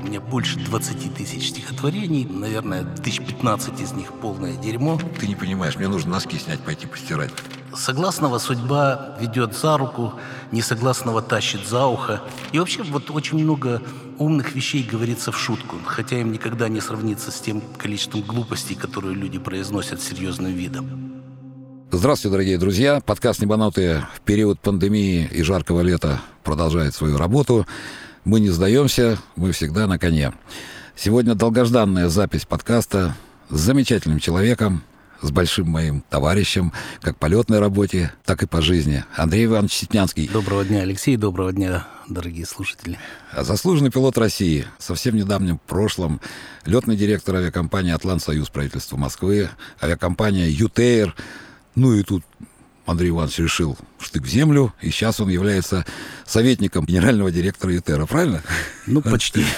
У меня больше 20 тысяч стихотворений, наверное, тысяч 15 из них полное дерьмо. Ты не понимаешь, мне нужно носки снять, пойти постирать. Согласного судьба ведет за руку, несогласного тащит за ухо. И вообще вот очень много умных вещей говорится в шутку, хотя им никогда не сравнится с тем количеством глупостей, которые люди произносят серьезным видом. Здравствуйте, дорогие друзья. Подкаст «Небанутые» в период пандемии и жаркого лета продолжает свою работу. Мы не сдаемся, мы всегда на коне. Сегодня долгожданная запись подкаста с замечательным человеком, с большим моим товарищем, как по летной работе, так и по жизни. Андрей Иванович Ситнянский. Доброго дня, Алексей, доброго дня, дорогие слушатели. Заслуженный пилот России, совсем недавнем прошлом, летный директор авиакомпании «Атлант Союз» правительства Москвы, авиакомпания «Ютейр». Ну и тут Андрей Иванович решил штык в землю, и сейчас он является советником генерального директора ЮТЕРа, правильно? Ну, почти.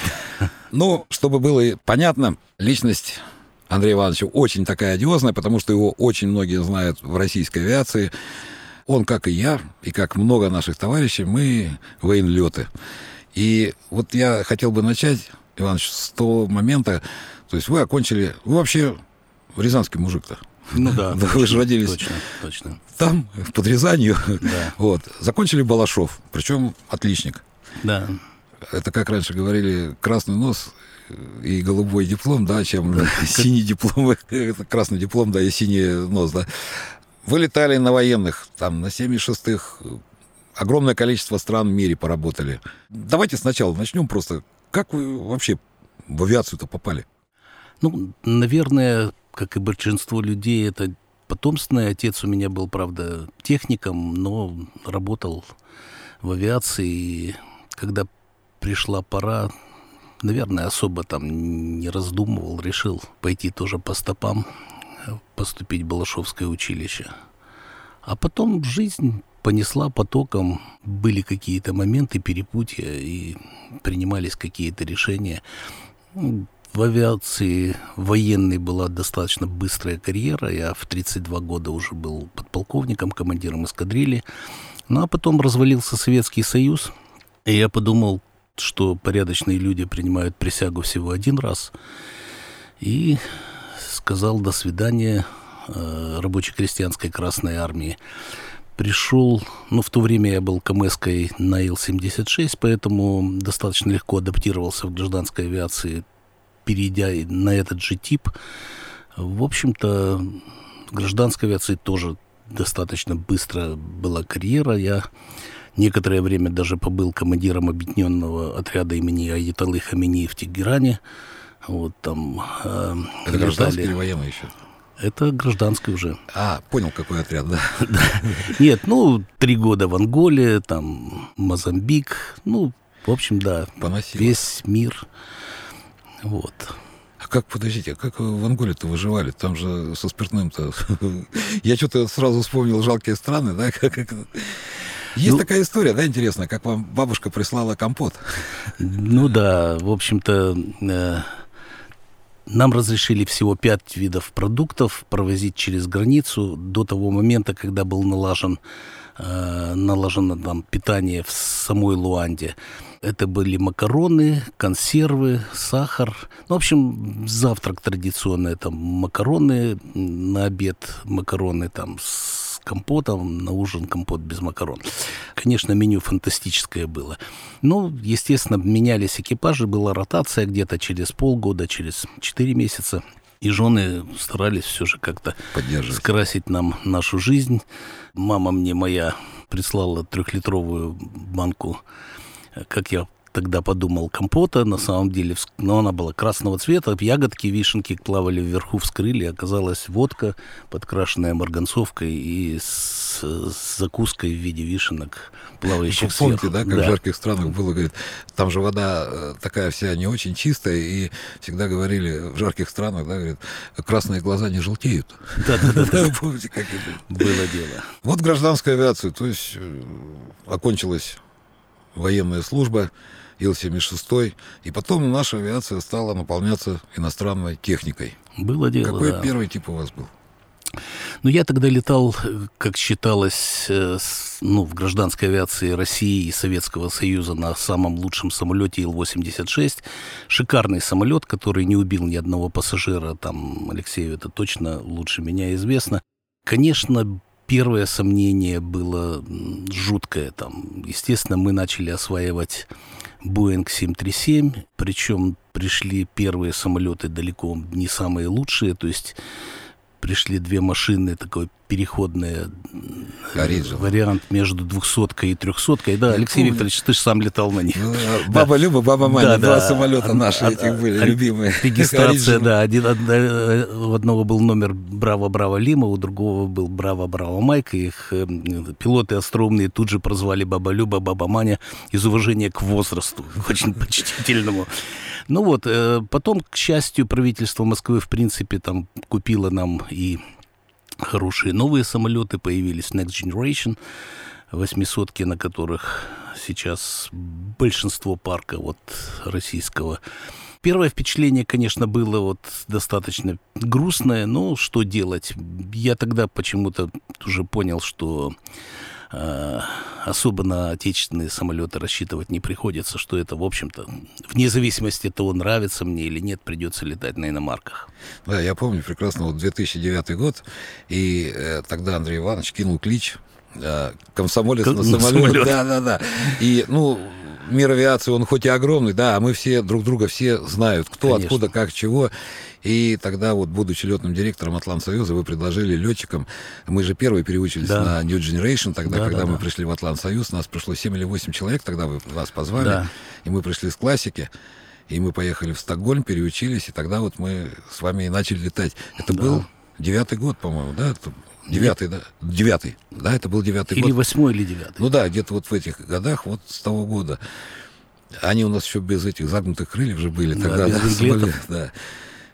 Ну, чтобы было понятно, личность Андрея Ивановича очень такая одиозная, потому что его очень многие знают в российской авиации. Он, как и я, и как много наших товарищей, мы военлеты. И вот я хотел бы начать, Иванович, с того момента, то есть вы окончили, вы вообще рязанский мужик-то. Ну да. да вы же родились точно, точно. там, под Рязанью. Да. Вот. Закончили Балашов, причем отличник. Да. Это, как раньше говорили, красный нос и голубой диплом, да, чем синий диплом, красный диплом, да, и синий нос, да. Вы летали на военных, там, на 76-х, огромное количество стран в мире поработали. Давайте сначала начнем просто. Как вы вообще в авиацию-то попали? Ну, наверное, как и большинство людей, это потомственный. Отец у меня был, правда, техником, но работал в авиации. И когда пришла пора, наверное, особо там не раздумывал, решил пойти тоже по стопам, поступить в Балашовское училище. А потом жизнь понесла потоком, были какие-то моменты перепутья, и принимались какие-то решения. В авиации военной была достаточно быстрая карьера. Я в 32 года уже был подполковником, командиром эскадрильи. Ну, а потом развалился Советский Союз, и я подумал, что порядочные люди принимают присягу всего один раз. И сказал до свидания э, рабоче-крестьянской Красной Армии. Пришел, ну, в то время я был КМСкой на Ил-76, поэтому достаточно легко адаптировался в гражданской авиации, перейдя на этот же тип. В общем-то, гражданской авиации тоже достаточно быстро была карьера. Я некоторое время даже побыл командиром объединенного отряда имени Аятоллы Хамини в Тегеране. Вот там э, Это летали... гражданский или военный еще? Это гражданский уже. А, понял, какой отряд, да? Нет, ну, три года в Анголе, там, Мозамбик, ну, в общем, да, Поносило. весь мир. Вот. А как, подождите, а как вы в Анголе-то выживали? Там же со спиртным-то... Я что-то сразу вспомнил жалкие страны, да? Есть ну, такая история, да, интересная, как вам бабушка прислала компот? Ну да, в общем-то, э, нам разрешили всего пять видов продуктов провозить через границу до того момента, когда был налажен, налажено там питание в самой Луанде. Это были макароны, консервы, сахар. Ну, в общем, завтрак традиционный, там макароны, на обед макароны там с компотом, на ужин компот без макарон. Конечно, меню фантастическое было. Но, ну, естественно, менялись экипажи, была ротация где-то через полгода, через четыре месяца. И жены старались все же как-то скрасить нам нашу жизнь. Мама мне моя прислала трехлитровую банку, как я тогда подумал, компота, на самом деле, но она была красного цвета, ягодки, вишенки плавали вверху, вскрыли, оказалась водка, подкрашенная марганцовкой и с, с закуской в виде вишенок, плавающих Вы помните, да, как да. в жарких странах было, говорит, там же вода э, такая вся не очень чистая, и всегда говорили в жарких странах, да, говорит, красные глаза не желтеют. Да-да-да. Помните, как это? Было дело. Вот гражданская авиация, то есть э, окончилась военная служба, Ил-76, и потом наша авиация стала наполняться иностранной техникой. Было дело, Какой да. первый тип у вас был? Ну, я тогда летал, как считалось, э, ну, в гражданской авиации России и Советского Союза на самом лучшем самолете Ил-86. Шикарный самолет, который не убил ни одного пассажира. Там Алексею это точно лучше меня известно. Конечно, первое сомнение было жуткое. Там, естественно, мы начали осваивать Boeing 737, причем пришли первые самолеты далеко не самые лучшие, то есть пришли две машины, такой переходный Original. вариант между двухсоткой и трехсоткой. Да, Я Алексей помню. Викторович, ты же сам летал на них. Ну, а Баба Люба, Баба Маня, Да, два да. самолета наши а- этих были, а- любимые. Регистрация, да. Один, од- у одного был номер Браво Браво Лима, у другого был Браво Браво Майк. и Их э, пилоты остроумные тут же прозвали Баба Люба, Баба Маня из уважения к возрасту, очень почтительному. Ну вот, э, потом, к счастью, правительство Москвы, в принципе, там купило нам и хорошие новые самолеты, появились Next Generation, восьмисотки, на которых сейчас большинство парка вот российского. Первое впечатление, конечно, было вот достаточно грустное, но что делать? Я тогда почему-то уже понял, что особо на отечественные самолеты рассчитывать не приходится, что это, в общем-то, вне зависимости от того, нравится мне или нет, придется летать на иномарках. Да, я помню прекрасно, вот 2009 год, и э, тогда Андрей Иванович кинул клич э, комсомолец Ком- на самолет. Да, да, да. И, ну, мир авиации, он хоть и огромный, да, а мы все друг друга все знают, кто, Конечно. откуда, как, чего. И тогда вот, будучи летным директором Атлант-Союза, вы предложили летчикам, мы же первые переучились Да. на New Generation, тогда, Да, когда да, мы да. пришли в Атлант-Союз, нас пришло 7 или 8 человек, тогда вы нас позвали, Да. и мы пришли с классики. И мы поехали в Стокгольм, переучились, и тогда вот мы с вами и начали летать. Это Да. был девятый год, по-моему, да? Девятый, да? Девятый, да, это был девятый Или год. восьмой, или девятый. Ну да, где-то вот в этих годах, вот с того года. Они у нас еще без этих загнутых крыльев же были Да, тогда. без да, самолет, да.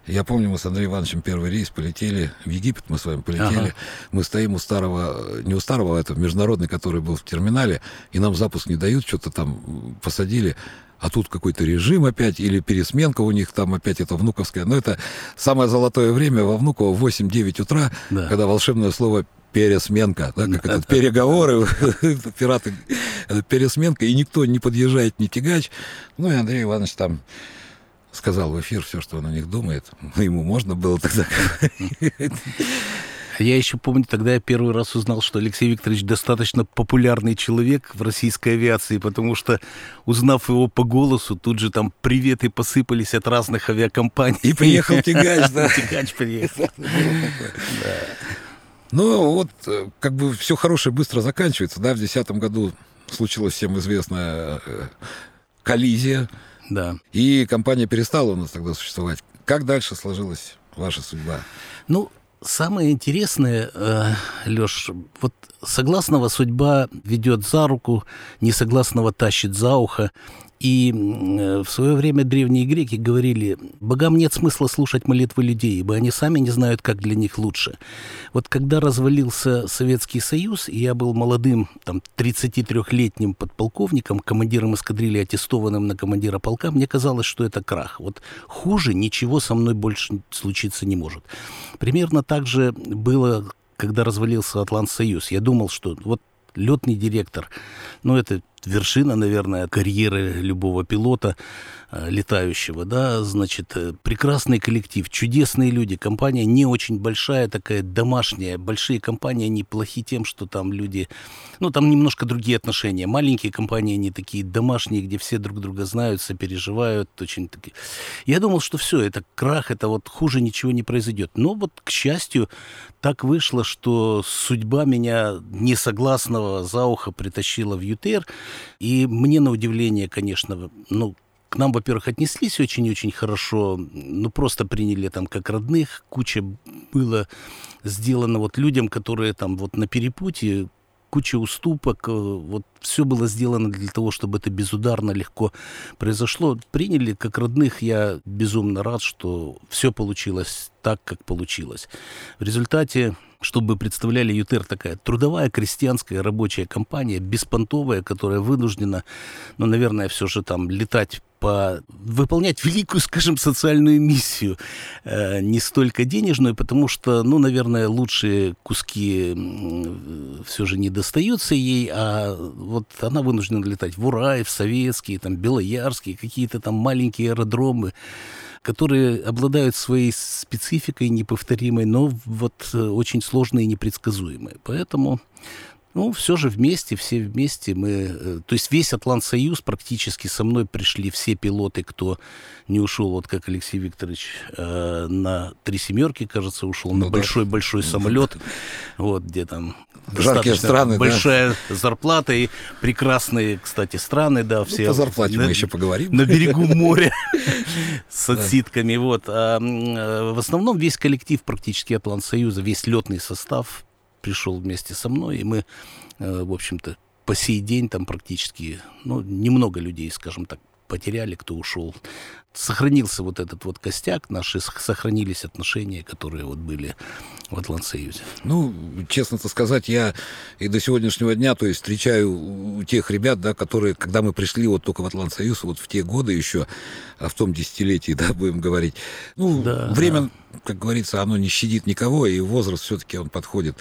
Я помню, мы с Андреем Ивановичем первый рейс полетели в Египет, мы с вами полетели. Ага. Мы стоим у старого, не у старого, а это международный, который был в терминале, и нам запуск не дают, что-то там посадили. А тут какой-то режим опять, или пересменка у них там опять это внуковская. Но это самое золотое время во Внуково в 8-9 утра, Да. когда волшебное слово пересменка, да, как это, переговоры, пираты, это пересменка, и никто не подъезжает, не тягач. Ну и Андрей Иванович там сказал в эфир все, что он о них думает. Ну, ему можно было тогда. Я еще помню, тогда я первый раз узнал, что Алексей Викторович достаточно популярный человек в российской авиации, потому что, узнав его по голосу, тут же там приветы посыпались от разных авиакомпаний. И приехал тягач, да. Тягач приехал. Ну, вот э, как бы все хорошее быстро заканчивается. Да, в 2010 году случилась всем известная э, коллизия, Да. и компания перестала у нас тогда существовать. Как дальше сложилась ваша судьба? Ну, самое интересное, э, Леш, вот согласного судьба ведет за руку, несогласного тащит за ухо. И э, в свое время древние греки говорили, богам нет смысла слушать молитвы людей, ибо они сами не знают, как для них лучше. Вот когда развалился Советский Союз, я был молодым, там, 33-летним подполковником, командиром эскадрильи, аттестованным на командира полка, мне казалось, что это крах. Вот хуже ничего со мной больше случиться не может. Примерно так же было, когда развалился Атлант-Союз. Я думал, что вот летный директор, ну, это вершина, наверное, карьеры любого пилота э, летающего, да, значит, э, прекрасный коллектив, чудесные люди, компания не очень большая, такая домашняя, большие компании, они плохи тем, что там люди, ну, там немножко другие отношения, маленькие компании, они такие домашние, где все друг друга знают, сопереживают, очень такие. Я думал, что все, это крах, это вот хуже ничего не произойдет. Но вот, к счастью, так вышло, что судьба меня несогласного за ухо притащила в ЮТР, и мне на удивление, конечно, ну, к нам, во-первых, отнеслись очень-очень хорошо, ну, просто приняли там как родных, куча было сделано вот людям, которые там вот на перепутье, куча уступок, э, вот все было сделано для того, чтобы это безударно, легко произошло. Приняли как родных, я безумно рад, что все получилось так, как получилось. В результате, чтобы представляли ЮТР такая трудовая, крестьянская, рабочая компания, беспонтовая, которая вынуждена, ну, наверное, все же там летать по выполнять великую, скажем, социальную миссию, э, не столько денежную, потому что, ну, наверное, лучшие куски все же не достаются ей, а вот она вынуждена летать в Урай, в Советские, там, Белоярские, какие-то там маленькие аэродромы, которые обладают своей спецификой неповторимой, но вот э, очень сложные и непредсказуемые. Поэтому ну, все же вместе, все вместе мы... Э, то есть весь Атлант-Союз практически со мной пришли все пилоты, кто не ушел, вот как Алексей Викторович э, на три семерки, кажется, ушел, ну, на большой-большой да. самолет, вот где там Жаркие страны, большая да. зарплата и прекрасные, кстати, страны, да, ну, все. Ну, по зарплате на, мы еще поговорим. На берегу моря с отсидками, вот. А э, в основном весь коллектив практически Атлант-Союза, весь летный состав пришел вместе со мной, и мы, э, в общем-то, по сей день там практически, ну, немного людей, скажем так, потеряли, кто ушел. Сохранился вот этот вот костяк, наши сохранились отношения, которые вот были в Атлант-Союзе. Ну, честно-то сказать, я и до сегодняшнего дня, то есть встречаю тех ребят, да, которые, когда мы пришли вот только в Атлант-Союз, вот в те годы еще, а в том десятилетии, да, будем говорить, ну, да, время, да. как говорится, оно не щадит никого, и возраст все-таки он подходит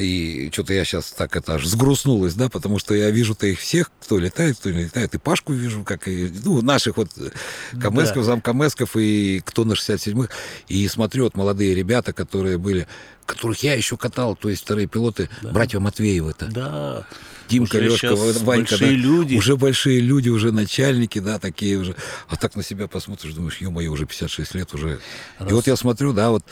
и что-то я сейчас так это аж сгрустнулась, да, потому что я вижу-то их всех, кто летает, кто не летает. И Пашку вижу, как и ну, наших вот Камесков, да. замкамесков, и кто на 67-х. И смотрю, вот молодые ребята, которые были, которых я еще катал, то есть вторые пилоты, да. братья Матвеевы-то. Да. Димка, уже Лешка, Ванька, большие да, люди. уже большие люди, уже начальники, да, такие уже. А так на себя посмотришь, думаешь, ё-моё, уже 56 лет уже. Раз. И вот я смотрю, да, вот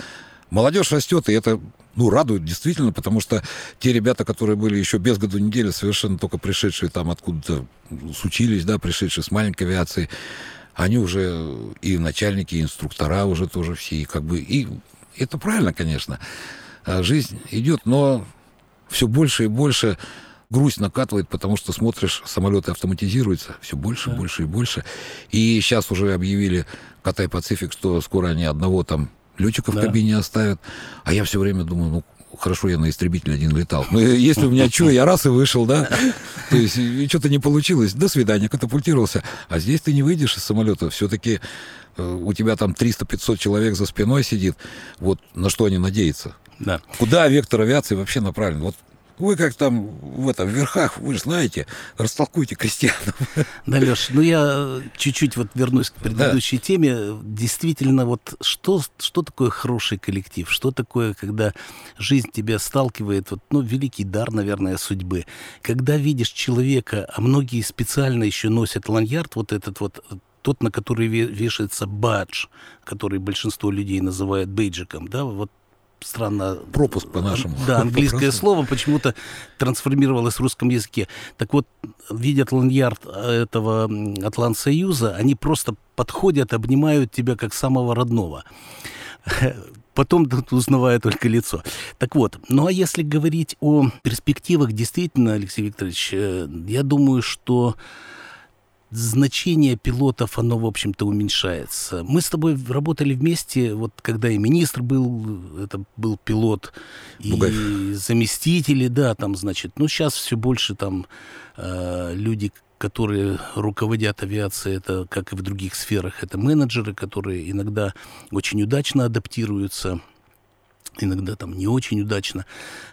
молодежь растет, и это ну, радует действительно, потому что те ребята, которые были еще без году недели, совершенно только пришедшие там откуда-то сучились, да, пришедшие с маленькой авиации, они уже и начальники, и инструктора уже тоже все, и как бы, и это правильно, конечно. А жизнь идет, но все больше и больше грусть накатывает, потому что смотришь, самолеты автоматизируются все больше, да. больше и больше. И сейчас уже объявили Катай Пацифик, что скоро они одного там летчика да. в кабине оставят. А я все время думаю, ну, хорошо, я на истребитель один летал. Но если у меня что, я раз и вышел, да? То есть, что-то не получилось. До свидания, катапультировался. А здесь ты не выйдешь из самолета. Все-таки э, у тебя там 300-500 человек за спиной сидит. Вот на что они надеются. Да. Куда вектор авиации вообще направлен? Вот вы как там в этом в верхах, вы же знаете, растолкуйте крестьянам. Да, Леш, ну я чуть-чуть вот вернусь к предыдущей да. теме. Действительно, вот что, что такое хороший коллектив? Что такое, когда жизнь тебя сталкивает, вот, ну, великий дар, наверное, судьбы. Когда видишь человека, а многие специально еще носят ланьярд, вот этот вот тот, на который вешается бадж, который большинство людей называют бейджиком, да, вот странно... Пропуск по-нашему. Да, английское слово почему-то трансформировалось в русском языке. Так вот, видят ланьярд этого Атлант-Союза, они просто подходят, обнимают тебя как самого родного. Потом узнавая только лицо. Так вот, ну а если говорить о перспективах, действительно, Алексей Викторович, э, я думаю, что значение пилотов, оно, в общем-то, уменьшается. Мы с тобой работали вместе, вот когда и министр был, это был пилот, Бугаев. и заместители, да, там, значит, ну, сейчас все больше там э, люди, которые руководят авиацией, это, как и в других сферах, это менеджеры, которые иногда очень удачно адаптируются иногда там не очень удачно.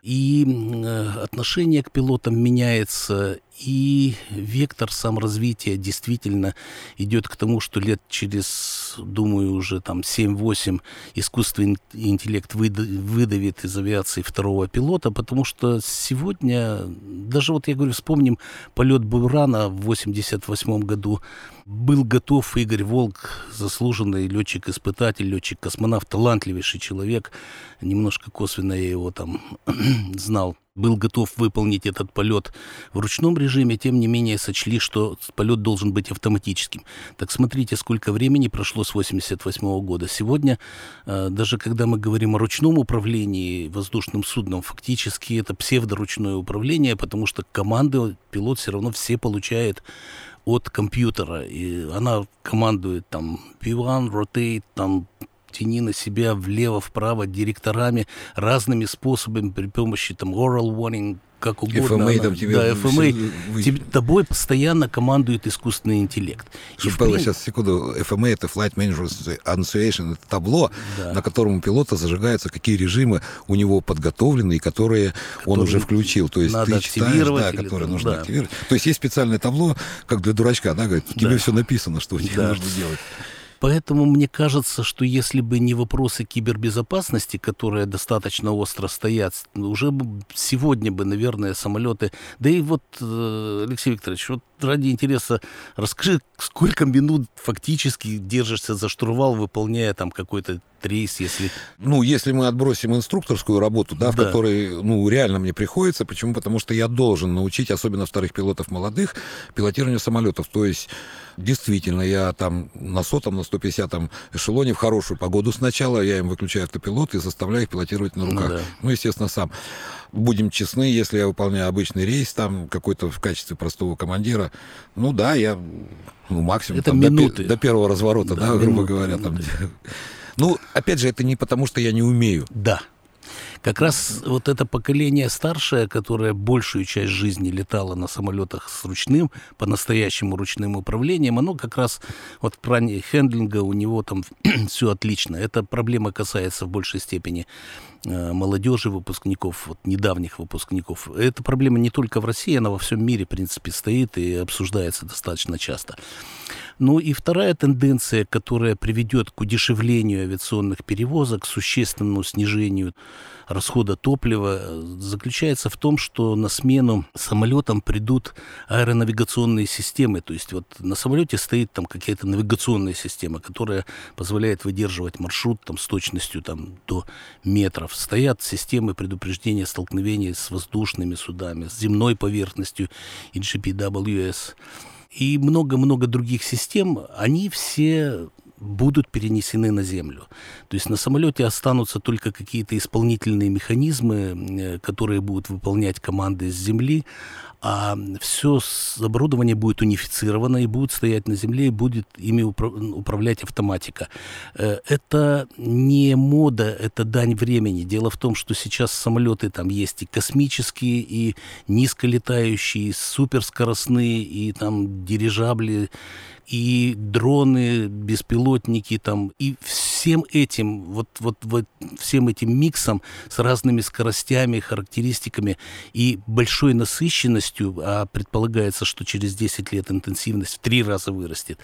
И э, отношение к пилотам меняется, и вектор саморазвития действительно идет к тому, что лет через, думаю, уже там 7-8 искусственный интеллект выдавит из авиации второго пилота, потому что сегодня, даже вот я говорю, вспомним полет Бурана в 88 году, был готов Игорь Волк, заслуженный летчик-испытатель, летчик-космонавт, талантливейший человек, немножко косвенно я его там знал был готов выполнить этот полет в ручном режиме, тем не менее сочли, что полет должен быть автоматическим. Так смотрите, сколько времени прошло с 1988 года. Сегодня, э, даже когда мы говорим о ручном управлении воздушным судном, фактически это псевдоручное управление, потому что команды пилот все равно все получает от компьютера. И она командует там P1, Rotate, там тяни на себя влево-вправо директорами разными способами при помощи там oral warning, как угодно. FMA она, там тебе... Да, FMA. вы- Тебе- тобой постоянно командует искусственный интеллект. Чтобы было прин- сейчас секунду, FMA это Flight Management Annunciation, это табло, Да. на котором у пилота зажигаются, какие режимы у него подготовлены и которые он Которые уже включил. То есть надо ты читаешь, да, которые нужно да. активировать. То есть есть специальное табло, как для дурачка, да, говорит, тебе Да. все написано, что тебе Да. нужно делать. Поэтому мне кажется, что если бы не вопросы кибербезопасности, которые достаточно остро стоят, уже сегодня бы, наверное, самолеты... Да и вот, э, Алексей Викторович, вот ради интереса, расскажи, сколько минут фактически держишься за штурвал, выполняя там какой-то рейс, если... Ну, если мы отбросим инструкторскую работу, да, в Да. которой, ну, реально мне приходится. Почему? Потому что я должен научить, особенно вторых пилотов молодых, пилотированию самолетов. То есть, действительно, я там на сотом, на 150-м эшелоне в хорошую погоду сначала, я им выключаю автопилот и заставляю их пилотировать на Ну руках. да. Ну, естественно, сам. Будем честны, если я выполняю обычный рейс, там какой-то в качестве простого командира, ну да, я ну, максимум Это там, до минуты. до, первого разворота, Да, да, грубо минуты, говоря. Там. минуты. Ну, опять же, это не потому, что я не умею. Да. Как раз вот это поколение старшее, которое большую часть жизни летало на самолетах с ручным, по-настоящему ручным управлением, оно как раз вот в плане хендлинга у него там все отлично. Эта проблема касается в большей степени э, молодежи, выпускников, вот недавних выпускников. Эта проблема не только в России, она во всем мире, в принципе, стоит и обсуждается достаточно часто. Ну и вторая тенденция, которая приведет к удешевлению авиационных перевозок, к существенному снижению расхода топлива, э, заключается в том, что на смену самолетам придут аэронавигационные системы. То есть вот на самолете стоит там какая-то навигационная система, которая позволяет выдерживать маршрут там, с точностью там, до метров. Стоят системы предупреждения столкновений с воздушными судами, с земной поверхностью и GPWS и много-много других систем, они все будут перенесены на Землю. То есть на самолете останутся только какие-то исполнительные механизмы, э, которые будут выполнять команды с Земли, а все оборудование будет унифицировано и будет стоять на земле, и будет ими упра- управлять автоматика. Э, Это не мода, это дань времени. Дело в том, что сейчас самолеты там есть и космические, и низколетающие, и суперскоростные, и там дирижабли, и дроны, беспилотники там, и всем этим, вот, вот, вот всем этим миксом с разными скоростями, характеристиками и большой насыщенностью, а предполагается, что через 10 лет интенсивность в три раза вырастет,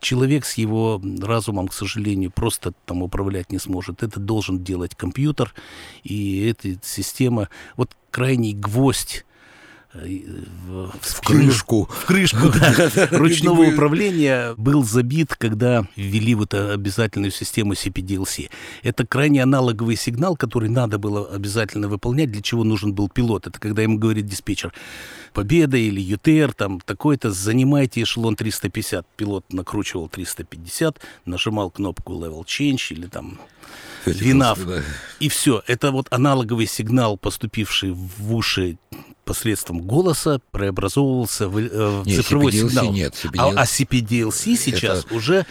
человек с его разумом, к сожалению, просто там управлять не сможет. Это должен делать компьютер, и эта система, вот крайний гвоздь в, В крышку. в крышку да, ручного управления был забит, когда ввели вот обязательную систему CPDLC. Это крайне аналоговый сигнал, который надо было обязательно выполнять, для чего нужен был пилот. Это когда ему говорит диспетчер, Победа или ЮТР, там такой-то, занимайте эшелон 350. Пилот накручивал 350, нажимал кнопку Level Change или там Винав. Да. И все. Это вот аналоговый сигнал, поступивший в уши посредством голоса, преобразовывался в, э, в Не, цифровой CPDLC сигнал. нет, А, CPDLC а CPDLC сейчас уже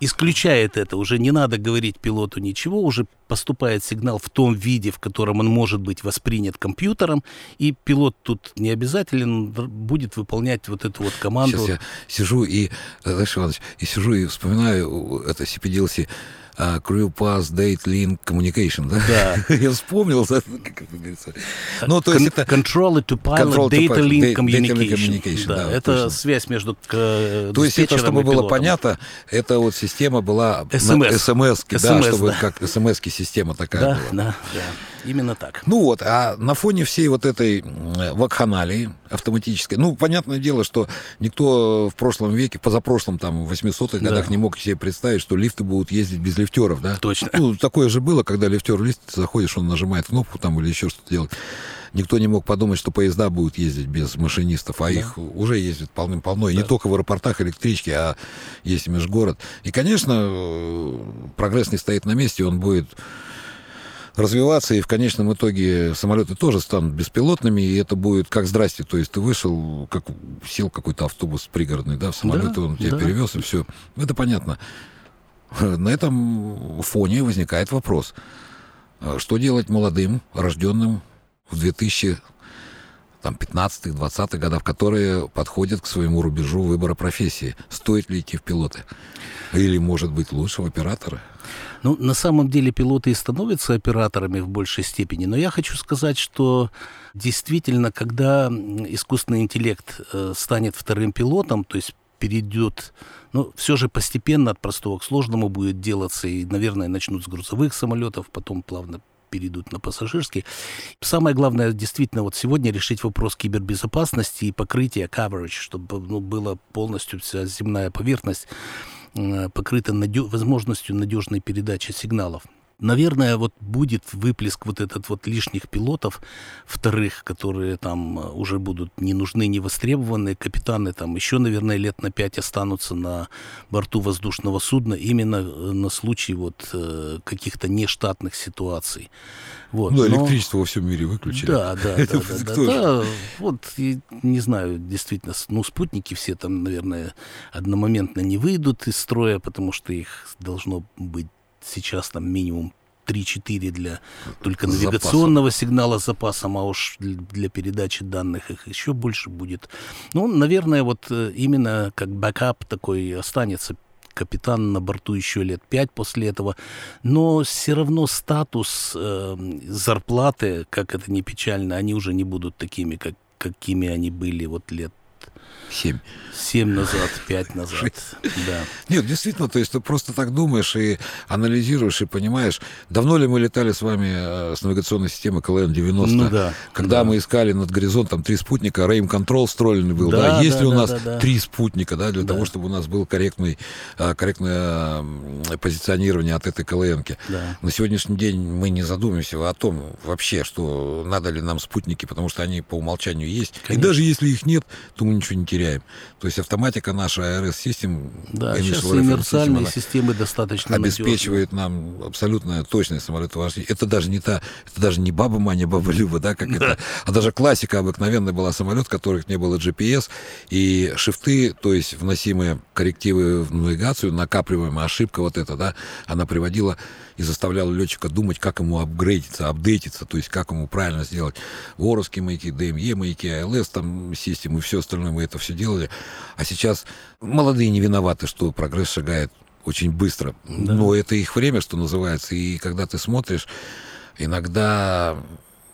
исключает это. Уже не надо говорить пилоту ничего, уже поступает сигнал в том виде, в котором он может быть воспринят компьютером, и пилот тут не обязателен будет выполнять вот эту вот команду. Сейчас я сижу и, э, Алексей Иванович, и сижу и вспоминаю э, это CPDLC, а, Crew Pass Date Link Communication, да? Да. Я вспомнил, да, как говорится. Ну, то есть это... Controller to Pilot Control Data Pilot, Link Data- Data Link Communication. Communication, Да, да, это точно. связь между То есть это, чтобы было понятно, это вот система была SMS. смс, да, чтобы да. как смс система такая Да, была. да, да. Именно так. Ну вот, а на фоне всей вот этой вакханалии автоматической, ну, понятное дело, что никто в прошлом веке, позапрошлом, там, в 800-х Да. годах не мог себе представить, что лифты будут ездить без лифтеров, да? Точно. Ну, такое же было, когда лифтер ты заходишь, он нажимает кнопку там или еще что-то делает. Никто не мог подумать, что поезда будут ездить без машинистов, а их уже ездит полным-полно. И не только в аэропортах электрички, а есть и межгород. И, конечно, прогресс не стоит на месте, он будет развиваться, и в конечном итоге самолеты тоже станут беспилотными, и это будет как здрасте, то есть ты вышел, как сел какой-то автобус пригородный, да, в самолет, Да, и он тебя да. перевез, и все. Это понятно. На этом фоне возникает вопрос, а что делать молодым, рожденным в там 15-х, 20-х годов, которые подходят к своему рубежу выбора профессии. Стоит ли идти в пилоты? Или, может быть, лучше в операторы? Ну, на самом деле пилоты и становятся операторами в большей степени, но я хочу сказать, что действительно, когда искусственный интеллект э, станет вторым пилотом, то есть перейдет, ну, все же постепенно от простого к сложному будет делаться, и, наверное, начнут с грузовых самолетов, потом плавно перейдут на пассажирские. Самое главное, действительно, вот сегодня решить вопрос кибербезопасности и покрытия coverage, чтобы ну, была полностью вся земная поверхность Э, покрыта надё- возможностью надежной передачи сигналов. Наверное, вот будет выплеск вот этот вот лишних пилотов, вторых, которые там э, уже будут не нужны, не востребованы. Капитаны там еще, наверное, лет на пять останутся на борту воздушного судна именно э, на случай вот каких-то нештатных ситуаций. Вот. Ну, электричество Но... во всем мире выключили. Да, да, да, да, да, да. Вот, и, не знаю, действительно, ну, спутники все там, наверное, одномоментно не выйдут из строя, потому что их должно быть сейчас там минимум 3-4 для только навигационного сигнала с запасом, а уж для передачи данных их еще больше будет. Ну, наверное, вот э, именно как бэкап такой останется капитан на борту еще лет пять после этого, но все равно статус э, зарплаты, как это не печально, они уже не будут такими, как, какими они были вот лет Семь. Семь назад, пять назад, да. Нет, действительно, то есть ты просто так думаешь и анализируешь, и понимаешь, давно ли мы летали с вами э, с навигационной системы КЛН-90, ну, да, когда да. мы искали над горизонтом три спутника, Рейм Контрол встроенный был, да, да? есть да, ли у нас да, да, три спутника, да, для да. того, чтобы у нас было корректный, э, корректное позиционирование от этой КЛНки. Да. На сегодняшний день мы не задумываемся о том вообще, что надо ли нам спутники, потому что они по умолчанию есть. Конечно. И даже если их нет, то мы ничего не теряем теряем. То есть автоматика наша ARS-систем, да, сейчас универсальные системы достаточно обеспечивает надежные. нам абсолютно точное самолетовождение. Это даже не та, это даже не баба Маня, баба Люба, да, как да. это, а даже классика обыкновенная была самолет, в которых не было GPS, и шифты, то есть вносимые коррективы в навигацию, накапливаемая ошибка вот эта, да, она приводила и заставляла летчика думать, как ему апгрейдиться, апдейтиться, то есть как ему правильно сделать воровские маяки, DME маяки, ALS, там, системы и все остальное, мы это все делали. А сейчас молодые не виноваты, что прогресс шагает очень быстро. Да. Но это их время, что называется. И когда ты смотришь, иногда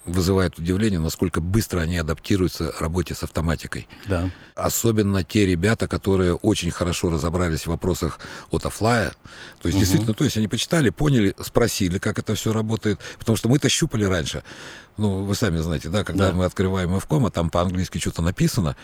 вызывает удивление, насколько быстро они адаптируются работе с автоматикой. Да. Особенно те ребята, которые очень хорошо разобрались в вопросах отофлая. То есть, угу. действительно, то есть они почитали, поняли, спросили, как это все работает. Потому что мы-то щупали раньше. Ну, вы сами знаете, да, когда да. мы открываем FCOM, а там по-английски что-то написано,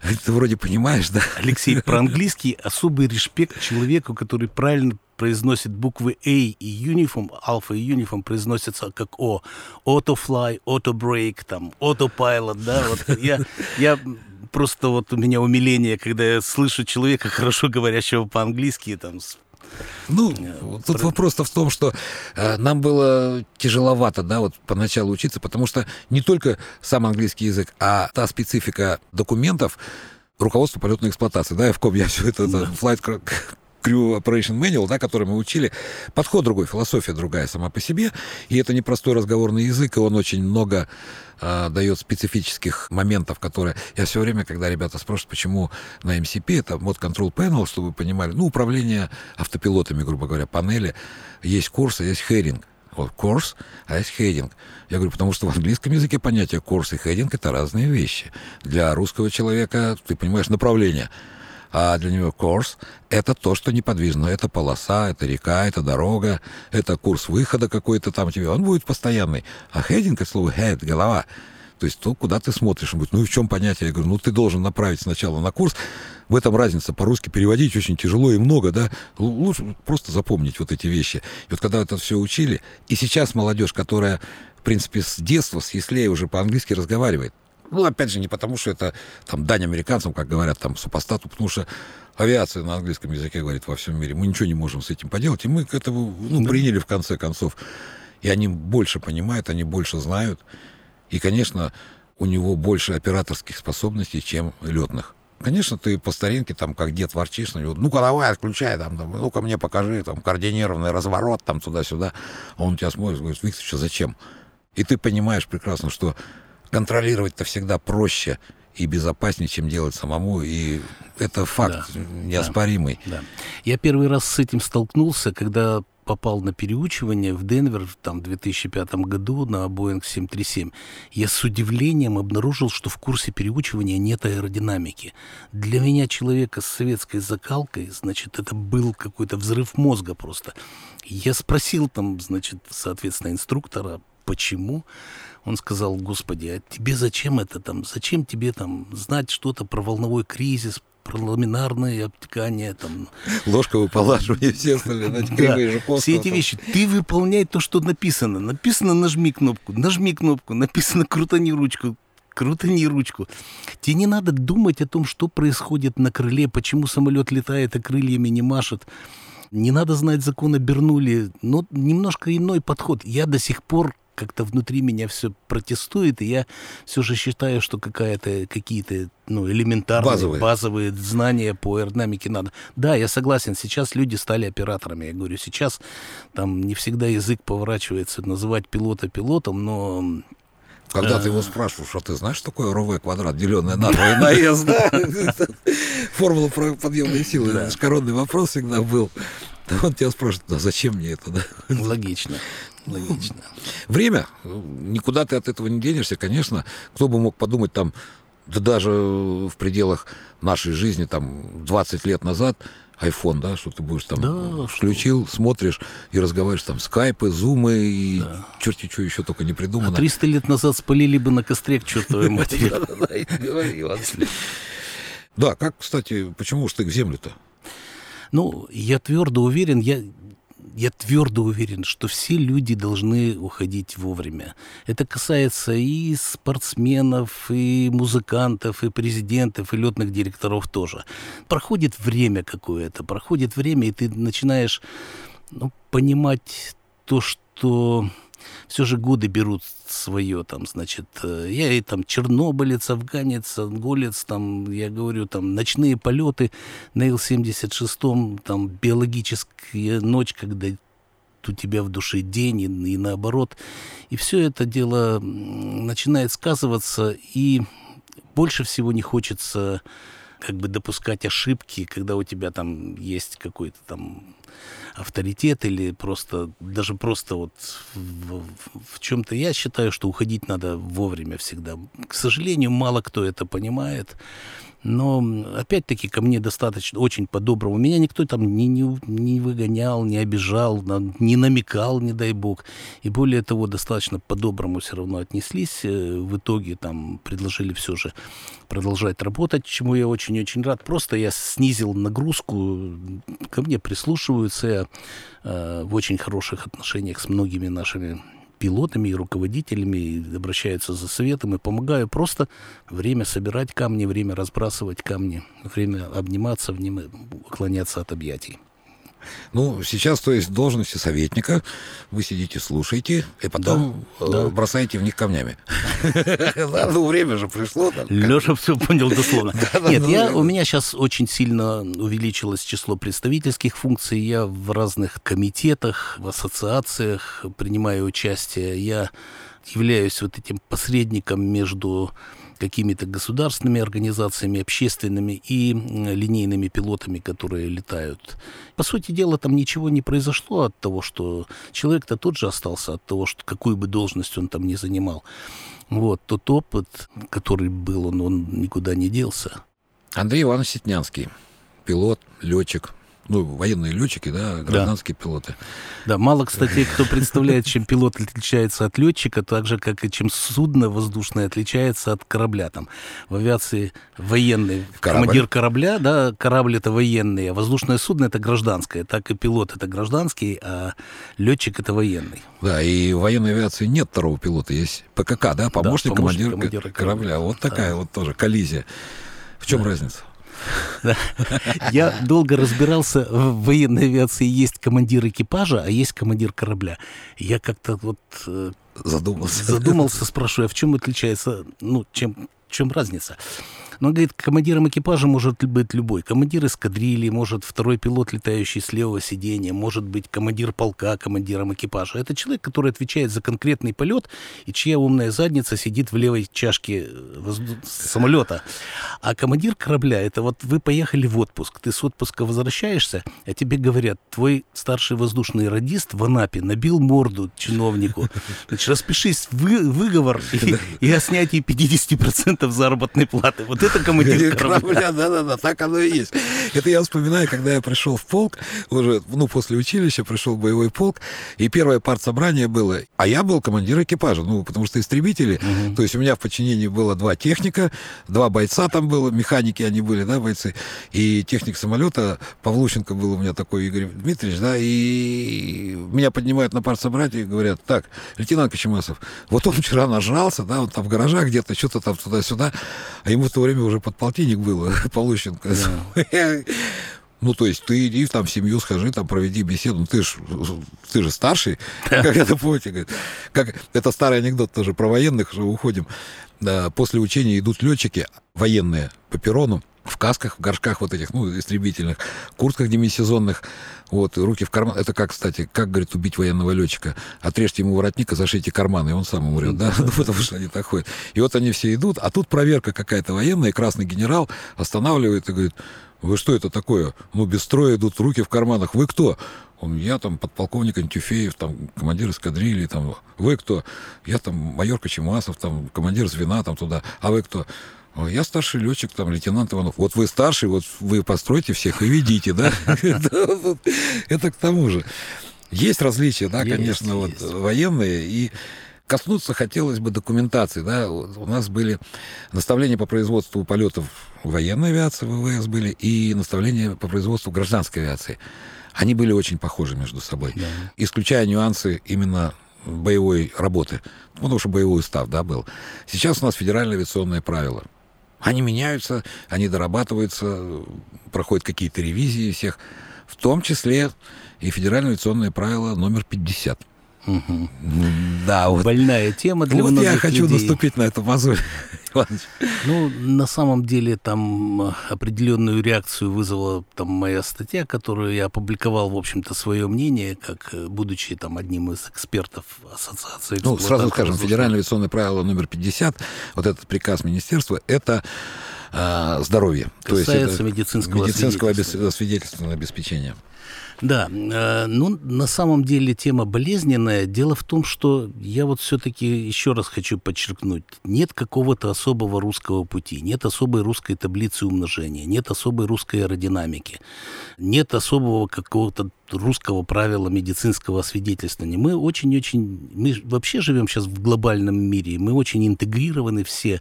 ты вроде понимаешь, да? Алексей, про английский особый респект человеку, который правильно произносит буквы A и Uniform, Alpha и Uniform произносятся как О. Autofly, Autobrake, там, Autopilot, да, вот я, я просто вот у меня умиление, когда я слышу человека, хорошо говорящего по-английски, там, ну, э, тут вопрос-то в том, что э, нам было тяжеловато, да, вот поначалу учиться, потому что не только сам английский язык, а та специфика документов, руководство полетной эксплуатации, да, в ком я все это, да. это flight Crew Operation Manual, да, который мы учили, подход другой, философия другая сама по себе, и это не простой разговорный язык, и он очень много э, дает специфических моментов, которые... Я все время, когда ребята спрашивают, почему на MCP, это Mod Control Panel, чтобы вы понимали, ну, управление автопилотами, грубо говоря, панели, есть курс, а есть heading. Вот курс, а есть heading. Я говорю, потому что в английском языке понятие курс и heading — это разные вещи. Для русского человека, ты понимаешь, направление — а для него курс — это то, что неподвижно. Это полоса, это река, это дорога, это курс выхода какой-то там тебе. Он будет постоянный. А heading — это слово head, голова. То есть то, куда ты смотришь. Он говорит, ну и в чем понятие? Я говорю, ну ты должен направить сначала на курс. В этом разница. По-русски переводить очень тяжело и много, да. Лучше просто запомнить вот эти вещи. И вот когда это все учили, и сейчас молодежь, которая, в принципе, с детства, с яслей уже по-английски разговаривает, ну, опять же, не потому, что это там дань американцам, как говорят там супостату, потому что авиация на английском языке говорит во всем мире. Мы ничего не можем с этим поделать. И мы к этому ну, да. приняли в конце концов. И они больше понимают, они больше знают. И, конечно, у него больше операторских способностей, чем летных. Конечно, ты по старинке, там, как дед ворчишь на него, ну-ка давай, отключай, там, там ну-ка мне покажи, там, координированный разворот, там, туда-сюда. А он тебя смотрит, говорит, Виктор, что зачем? И ты понимаешь прекрасно, что контролировать-то всегда проще и безопаснее, чем делать самому. И это факт да, неоспоримый. Да, да. Я первый раз с этим столкнулся, когда попал на переучивание в Денвер там, в 2005 году на Boeing 737, я с удивлением обнаружил, что в курсе переучивания нет аэродинамики. Для меня, человека с советской закалкой, значит, это был какой-то взрыв мозга просто. Я спросил там, значит, соответственно, инструктора, почему. Он сказал, господи, а тебе зачем это там? Зачем тебе там знать что-то про волновой кризис, про ламинарное обтекание. Там. Полаживание, все остальные, да, Все эти вещи. Ты выполняй то, что написано. Написано нажми кнопку, нажми кнопку, написано крутани ручку, крутани ручку. Тебе не надо думать о том, что происходит на крыле, почему самолет летает, а крыльями не машет. Не надо знать закона Бернули, но немножко иной подход. Я до сих пор как-то внутри меня все протестует, и я все же считаю, что какая-то, какие-то ну, элементарные базовые. базовые знания по аэродинамике надо. Да, я согласен, сейчас люди стали операторами. Я говорю, сейчас там не всегда язык поворачивается называть пилота пилотом, но когда ты его спрашиваешь, что ты знаешь, что такое РВ квадрат, деленное на 2 и на С, да? Формула подъемной силы. Это коронный вопрос всегда был. Он тебя спрашивает, а зачем мне это? Да? Логично. Логично. Время. Никуда ты от этого не денешься, конечно. Кто бы мог подумать там, да даже в пределах нашей жизни, там, 20 лет назад, iPhone, да, что ты будешь там да, включил, что... смотришь и разговариваешь там скайпы, зумы и да. черти что еще только не придумано. А 300 лет назад спалили бы на костре к чертовой матери. Да, как, кстати, почему уж ты к землю-то? Ну, я твердо уверен, я я твердо уверен, что все люди должны уходить вовремя. Это касается и спортсменов, и музыкантов, и президентов, и летных директоров тоже. Проходит время какое-то, проходит время, и ты начинаешь ну, понимать то, что все же годы берут свое, там, значит, э, я и там чернобылец, афганец, анголец, там, я говорю, там, ночные полеты на Ил-76, там, биологическая ночь, когда у тебя в душе день и, и наоборот. И все это дело начинает сказываться, и больше всего не хочется как бы допускать ошибки, когда у тебя там есть какой-то там авторитет или просто, даже просто вот в, в, чем-то. Я считаю, что уходить надо вовремя всегда. К сожалению, мало кто это понимает. Но, опять-таки, ко мне достаточно, очень по-доброму. Меня никто там не, не, не выгонял, не обижал, не намекал, не дай бог. И более того, достаточно по-доброму все равно отнеслись. Э, в итоге там предложили все же продолжать работать, чему я очень-очень рад. Просто я снизил нагрузку, ко мне прислушиваются, я э, в очень хороших отношениях с многими нашими пилотами и руководителями, и обращаются за советом, и помогаю просто время собирать камни, время разбрасывать камни, время обниматься, время уклоняться от объятий. Ну, сейчас, то есть, должности советника, вы сидите, слушаете, и потом да, э, да. бросаете в них камнями. Ну, время же пришло. Леша все понял дословно. Нет, я, у меня сейчас очень сильно увеличилось число представительских функций. Я в разных комитетах, в ассоциациях принимаю участие. Я являюсь вот этим посредником между какими-то государственными организациями, общественными и линейными пилотами, которые летают. По сути дела, там ничего не произошло от того, что человек-то тот же остался, от того, что какую бы должность он там не занимал. Вот, тот опыт, который был, он, он никуда не делся. Андрей Иванович Сетнянский, пилот, летчик, ну, военные летчики, да, гражданские да. пилоты. Да, мало, кстати, кто представляет, чем пилот отличается от летчика, так же, как и чем судно воздушное отличается от корабля. Там в авиации военный Корабль. командир корабля, да, корабль это военный, а воздушное судно это гражданское. Так и пилот это гражданский, а летчик это военный. Да, и в военной авиации нет второго пилота, есть ПКК, да, помощник, да, помощник командира, командира корабля. корабля. Вот такая да. вот тоже коллизия. В чем да. разница? Я долго разбирался, в военной авиации есть командир экипажа, а есть командир корабля. Я как-то вот э, задумался. Задумался, спрашиваю, а в чем отличается, ну, чем, в чем разница? Но, говорит, командиром экипажа может быть любой. Командир эскадрильи, может второй пилот, летающий с левого сидения, может быть командир полка командиром экипажа. Это человек, который отвечает за конкретный полет, и чья умная задница сидит в левой чашке э, самолета. А командир корабля, это вот вы поехали в отпуск, ты с отпуска возвращаешься, а тебе говорят, твой старший воздушный радист в Анапе набил морду чиновнику. Значит, распишись вы, выговор и, и о снятии 50% заработной платы. Вот это командир корабля. Да-да-да, так оно и есть. Это я вспоминаю, когда я пришел в полк, уже, ну, после училища пришел в боевой полк, и первое партсобрание было, а я был командир экипажа, ну, потому что истребители, угу. то есть у меня в подчинении было два техника, два бойца там было, механики они были, да, бойцы, и техник самолета, Павлученко был у меня такой, Игорь Дмитриевич, да, и меня поднимают на партсобратие и говорят, так, лейтенант Кочемасов, вот он вчера нажрался, да, он там в гаражах где-то, что-то там туда-сюда, а ему в то время уже подполтинник был, Павлученко. Yeah. Ну, то есть ты иди там в семью, схожи, там проведи беседу. Ну, ты же ты же старший, как это помните. Как, это старый анекдот тоже про военных, что уходим. Да, после учения идут летчики военные по перрону, в касках, в горшках вот этих, ну, истребительных, куртках демисезонных, вот, руки в карман. Это как, кстати, как, говорит, убить военного летчика? Отрежьте ему воротник и зашейте карманы, и он сам умрет, да? Ну, потому что они так ходят. И вот они все идут, а тут проверка какая-то военная, красный генерал останавливает и говорит, вы что это такое? Ну, без строя идут руки в карманах. Вы кто? Он, я там подполковник Антюфеев, там командир эскадрильи, там, вы кто? Я там майор Кочемасов, там, командир звена, там, туда. А вы кто? Я старший летчик, там, лейтенант Иванов. Вот вы старший, вот вы постройте всех и ведите, да? Это к тому же. Есть различия, да, конечно, вот военные и Коснуться хотелось бы документации. Да? У нас были наставления по производству полетов военной авиации, ВВС были, и наставления по производству гражданской авиации. Они были очень похожи между собой, да. исключая нюансы именно боевой работы, потому что боевой устав да, был. Сейчас у нас федеральные авиационные правила. Они меняются, они дорабатываются, проходят какие-то ревизии всех, в том числе и федеральное авиационное правило номер 50. Угу. Да, вот. Больная тема для вот многих я хочу людей. наступить на эту мозоль. Ну, на самом деле, там определенную реакцию вызвала там моя статья, которую я опубликовал, в общем-то, свое мнение, как э, будучи там одним из экспертов ассоциации. Ну, сразу скажем, федеральное авиационное правило номер 50, вот этот приказ министерства, это э, здоровье. Касается То есть это медицинского, медицинского свидетельственного обеспечения. Да, э, ну, на самом деле тема болезненная. Дело в том, что я вот все-таки еще раз хочу подчеркнуть, нет какого-то особого русского пути, нет особой русской таблицы умножения, нет особой русской аэродинамики, нет особого какого-то русского правила медицинского освидетельствования. Мы очень-очень, мы вообще живем сейчас в глобальном мире, мы очень интегрированы все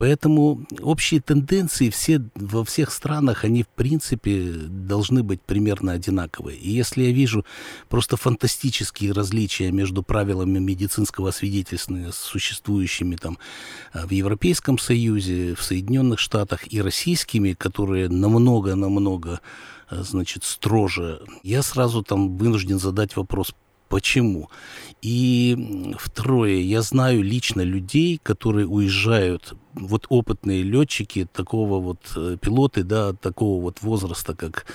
Поэтому общие тенденции все, во всех странах, они в принципе должны быть примерно одинаковые. И если я вижу просто фантастические различия между правилами медицинского свидетельствования, существующими там э, в Европейском Союзе, в Соединенных Штатах и российскими, которые намного-намного э, значит, строже, я сразу там вынужден задать вопрос, почему. И второе, я знаю лично людей, которые уезжают вот опытные летчики, такого вот э, пилоты, да, такого вот возраста, как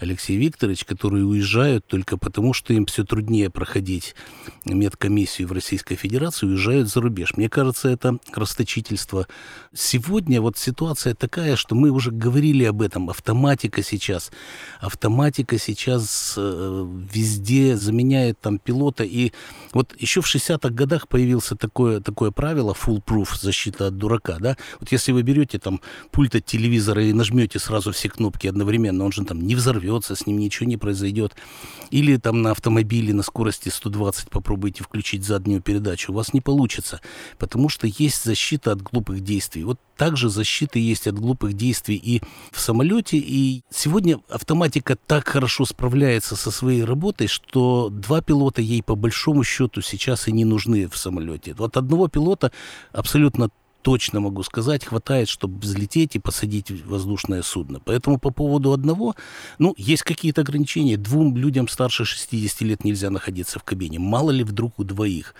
Алексей Викторович, которые уезжают только потому, что им все труднее проходить медкомиссию в Российской Федерации, уезжают за рубеж. Мне кажется, это расточительство. Сегодня вот ситуация такая, что мы уже говорили об этом. Автоматика сейчас. Автоматика сейчас э, везде заменяет там пилота. И вот еще в 60-х годах появился такое, такое правило, full-proof, защита от дурака да, вот если вы берете там пульт от телевизора и нажмете сразу все кнопки одновременно, он же там не взорвется, с ним ничего не произойдет. Или там на автомобиле на скорости 120 попробуйте включить заднюю передачу, у вас не получится, потому что есть защита от глупых действий. Вот также защита есть от глупых действий и в самолете. И сегодня автоматика так хорошо справляется со своей работой, что два пилота ей по большому счету сейчас и не нужны в самолете. Вот одного пилота абсолютно точно могу сказать, хватает, чтобы взлететь и посадить воздушное судно. Поэтому по поводу одного, ну, есть какие-то ограничения. Двум людям старше 60 лет нельзя находиться в кабине. Мало ли вдруг у двоих.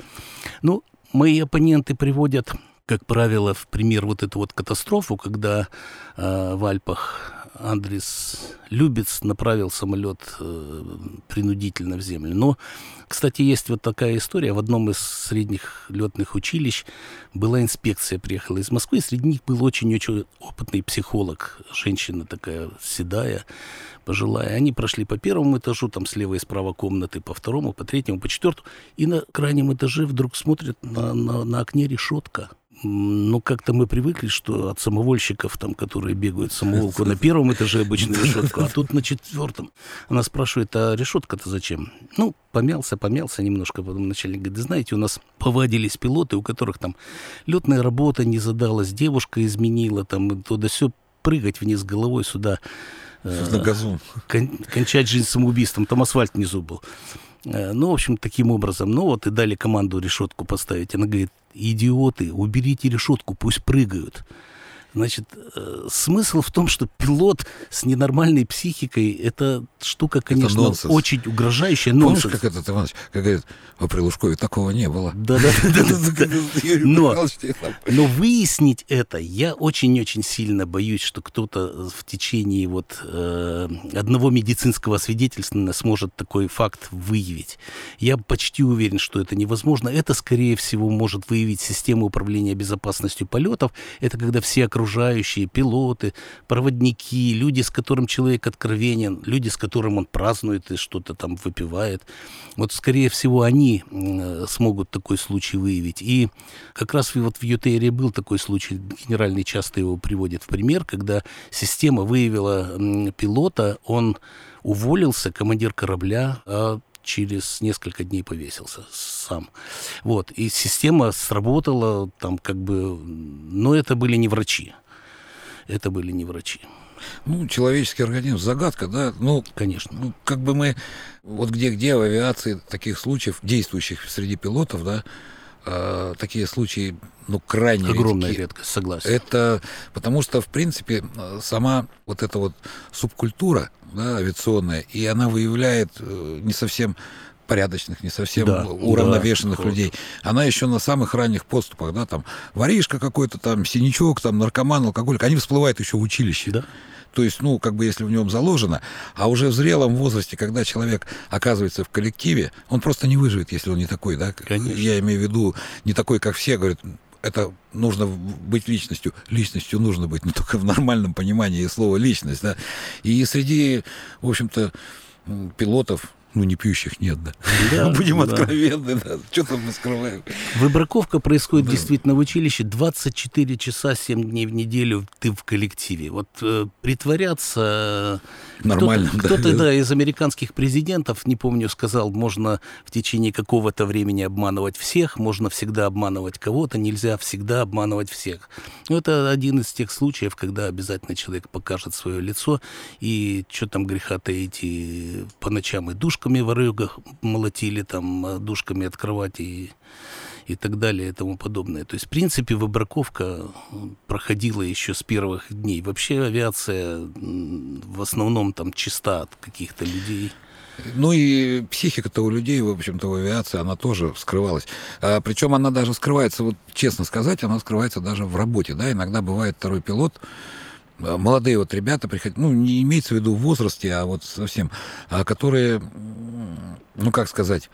Ну, мои оппоненты приводят как правило, в пример вот эту вот катастрофу, когда э, в Альпах Андрис Любец направил самолет э, принудительно в землю. Но, кстати, есть вот такая история. В одном из средних летных училищ была инспекция, приехала из Москвы, и среди них был очень-очень опытный психолог, женщина такая седая, пожилая. Они прошли по первому этажу, там слева и справа комнаты, по второму, по третьему, по четвертому, и на крайнем этаже вдруг смотрят на, на, на окне решетка ну, как-то мы привыкли, что от самовольщиков, там, которые бегают самоволку на первом этаже обычно решетку, а тут на четвертом. Она спрашивает, а решетка-то зачем? Ну, помялся, помялся немножко, потом начальник говорит, знаете, у нас повадились пилоты, у которых там летная работа не задалась, девушка изменила, там, туда все прыгать вниз головой сюда. Э, на газон. Кон- кончать жизнь самоубийством, там асфальт внизу был. Э, ну, в общем, таким образом. Ну, вот и дали команду решетку поставить. Она говорит, идиоты, уберите решетку, пусть прыгают. Значит, э, смысл в том, что пилот с ненормальной психикой – это штука, конечно, это очень угрожающая. Нонсенс. Помнишь, как этот Иванович, как говорит, в Прилушкове такого не было. Да-да-да. Но, но выяснить это я очень-очень сильно боюсь, что кто-то в течение вот э, одного медицинского свидетельства сможет такой факт выявить. Я почти уверен, что это невозможно. Это, скорее всего, может выявить система управления безопасностью полетов. Это когда все окружающие окружающие, пилоты, проводники, люди, с которым человек откровенен, люди, с которым он празднует и что-то там выпивает. Вот, скорее всего, они смогут такой случай выявить. И как раз вот в ЮТРе был такой случай, генеральный часто его приводит в пример, когда система выявила пилота, он уволился, командир корабля, а через несколько дней повесился сам. Вот. И система сработала, там как бы... Но это были не врачи. Это были не врачи. Ну, человеческий организм загадка, да? Ну, конечно. Ну, как бы мы вот где-где в авиации таких случаев, действующих среди пилотов, да, э, такие случаи, ну, крайне Огромная редки. редкость, согласен. Это потому что, в принципе, сама вот эта вот субкультура, да, авиационная, и она выявляет э, не совсем порядочных, не совсем да, уравновешенных да, людей. Она еще на самых ранних поступах, да, там, воришка какой-то там, синячок, там, наркоман, алкоголик, они всплывают еще в училище. Да. То есть, ну, как бы если в нем заложено, а уже в зрелом возрасте, когда человек оказывается в коллективе, он просто не выживет, если он не такой, да? Конечно. Я имею в виду не такой, как все, говорят, это нужно быть личностью. Личностью нужно быть, но только в нормальном понимании слова личность, да. И среди, в общем-то, пилотов, ну, не пьющих нет, да. да Будем да. откровенны, да. Что там мы скрываем? Выбраковка происходит да. действительно в училище. 24 часа, 7 дней в неделю ты в коллективе. Вот э, притворяться Нормально. Кто-то, да, кто-то да, из американских президентов, не помню, сказал, можно в течение какого-то времени обманывать всех, можно всегда обманывать кого-то, нельзя всегда обманывать всех. Но это один из тех случаев, когда обязательно человек покажет свое лицо, и что там греха-то эти по ночам и душками в рыгах молотили, там, душками от кровати, и и так далее и тому подобное. То есть, в принципе, выбраковка проходила еще с первых дней. Вообще авиация в основном там чиста от каких-то людей. Ну и психика-то у людей, в общем-то, в авиации, она тоже скрывалась. А, причем она даже скрывается, вот честно сказать, она скрывается даже в работе. Да? Иногда бывает второй пилот, молодые вот ребята приходят, ну, не имеется в виду в возрасте, а вот совсем, а которые, ну, как сказать,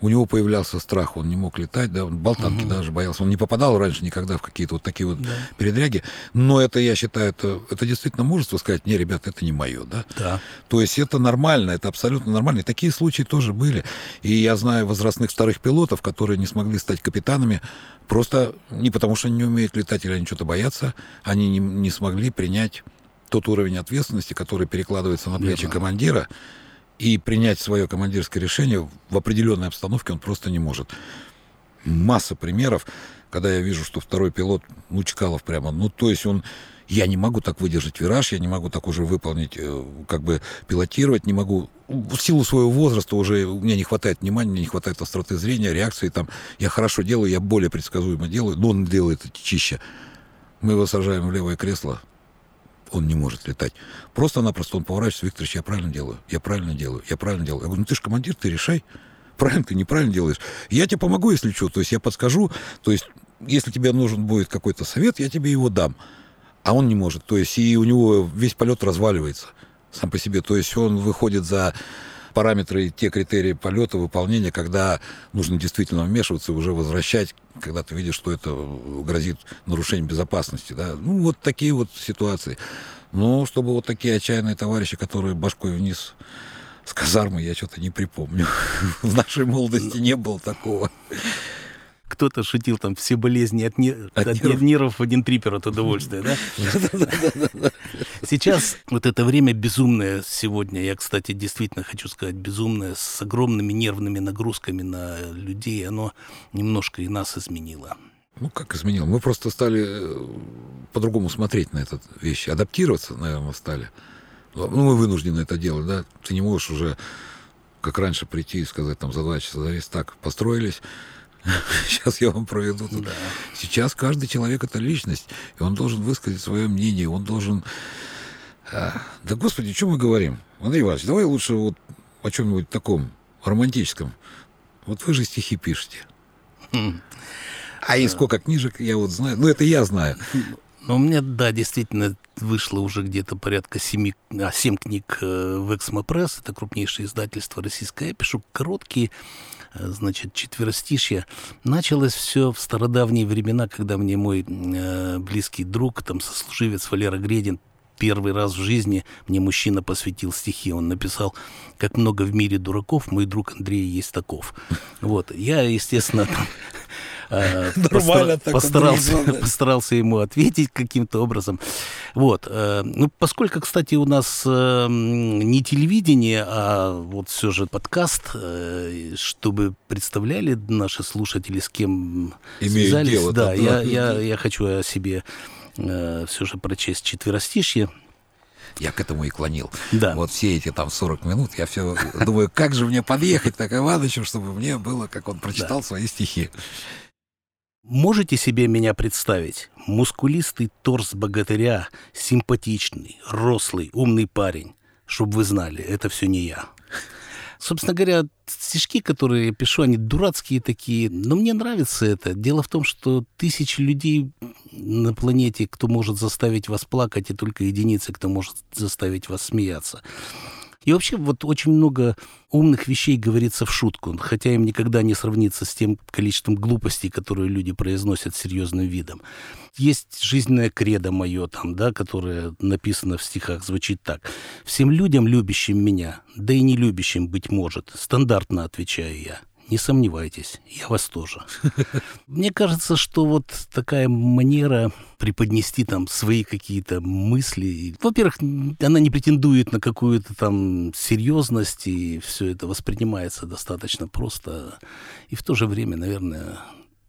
у него появлялся страх, он не мог летать, да, он болтанки угу. даже боялся, он не попадал раньше никогда в какие-то вот такие вот да. передряги, но это, я считаю, это, это действительно мужество сказать, не, ребят, это не мое, да? Да. То есть это нормально, это абсолютно нормально, и такие случаи тоже были, и я знаю возрастных старых пилотов, которые не смогли стать капитанами, просто не потому, что они не умеют летать или они что-то боятся, они не, не смогли принять тот уровень ответственности, который перекладывается на плечи Верно. командира, и принять свое командирское решение в определенной обстановке он просто не может. Масса примеров, когда я вижу, что второй пилот, ну, Чкалов прямо, ну, то есть он я не могу так выдержать вираж, я не могу так уже выполнить, э, как бы пилотировать, не могу. В силу своего возраста уже меня не хватает внимания, мне не хватает остроты зрения, реакции там. Я хорошо делаю, я более предсказуемо делаю, но он делает это чище. Мы его сажаем в левое кресло, он не может летать. Просто-напросто он поворачивается, Викторович, я правильно делаю, я правильно делаю, я правильно делаю. Я говорю, ну ты же командир, ты решай, правильно ты неправильно делаешь. Я тебе помогу, если что, то есть я подскажу, то есть если тебе нужен будет какой-то совет, я тебе его дам. А он не может. То есть и у него весь полет разваливается сам по себе. То есть он выходит за параметры, те критерии полета, выполнения, когда нужно действительно вмешиваться и уже возвращать, когда ты видишь, что это грозит нарушением безопасности. Да? Ну, вот такие вот ситуации. Но чтобы вот такие отчаянные товарищи, которые башкой вниз с казармы, я что-то не припомню. В нашей молодости не было такого кто-то шутил там все болезни от, не, от, от нервов. нервов в один трипер от удовольствия, да? Сейчас вот это время безумное сегодня, я, кстати, действительно хочу сказать, безумное, с огромными нервными нагрузками на людей, оно немножко и нас изменило. Ну, как изменило? Мы просто стали э, по-другому смотреть на эту вещь, адаптироваться, наверное, стали. Ну, мы вынуждены это делать, да? Ты не можешь уже, как раньше, прийти и сказать, там, за два часа завис, так, построились, Сейчас я вам проведу. Да. Сейчас каждый человек это личность, и он должен высказать свое мнение, он должен... А, да, господи, что мы говорим? Андрей Иванович, давай лучше вот о чем-нибудь таком романтическом. Вот вы же стихи пишете. А и сколько книжек я вот знаю. Ну, это я знаю. Ну, у меня, да, действительно, вышло уже где-то порядка семи, а, семь книг э, в Эксмо Пресс. Это крупнейшее издательство российское. Я пишу короткие значит, четверостишье. Началось все в стародавние времена, когда мне мой э, близкий друг, там, сослуживец Валера Гредин, первый раз в жизни мне мужчина посвятил стихи. Он написал «Как много в мире дураков, мой друг Андрей есть таков». Вот. Я, естественно, там, э, Нормально постарался, постарался ему ответить каким-то образом. Вот. Э, ну, поскольку, кстати, у нас э, не телевидение, а вот все же подкаст, чтобы представляли наши слушатели, с кем Имеют связались. Дело, да, я, я, я хочу о себе все же прочесть четверостишье. Я к этому и клонил. Да. Вот все эти там 40 минут, я все думаю, как же мне подъехать так Ивановичу, чтобы мне было, как он прочитал да. свои стихи. Можете себе меня представить? Мускулистый торс богатыря, симпатичный, рослый, умный парень. Чтоб вы знали, это все не я. Собственно говоря, стишки, которые я пишу, они дурацкие такие, но мне нравится это. Дело в том, что тысячи людей на планете, кто может заставить вас плакать, и только единицы, кто может заставить вас смеяться. И вообще вот очень много умных вещей говорится в шутку, хотя им никогда не сравнится с тем количеством глупостей, которые люди произносят серьезным видом. Есть жизненное кредо мое там, да, которое написано в стихах, звучит так. «Всем людям, любящим меня, да и не любящим, быть может, стандартно отвечаю я, не сомневайтесь, я вас тоже. Мне кажется, что вот такая манера преподнести там свои какие-то мысли. Во-первых, она не претендует на какую-то там серьезность, и все это воспринимается достаточно просто. И в то же время, наверное,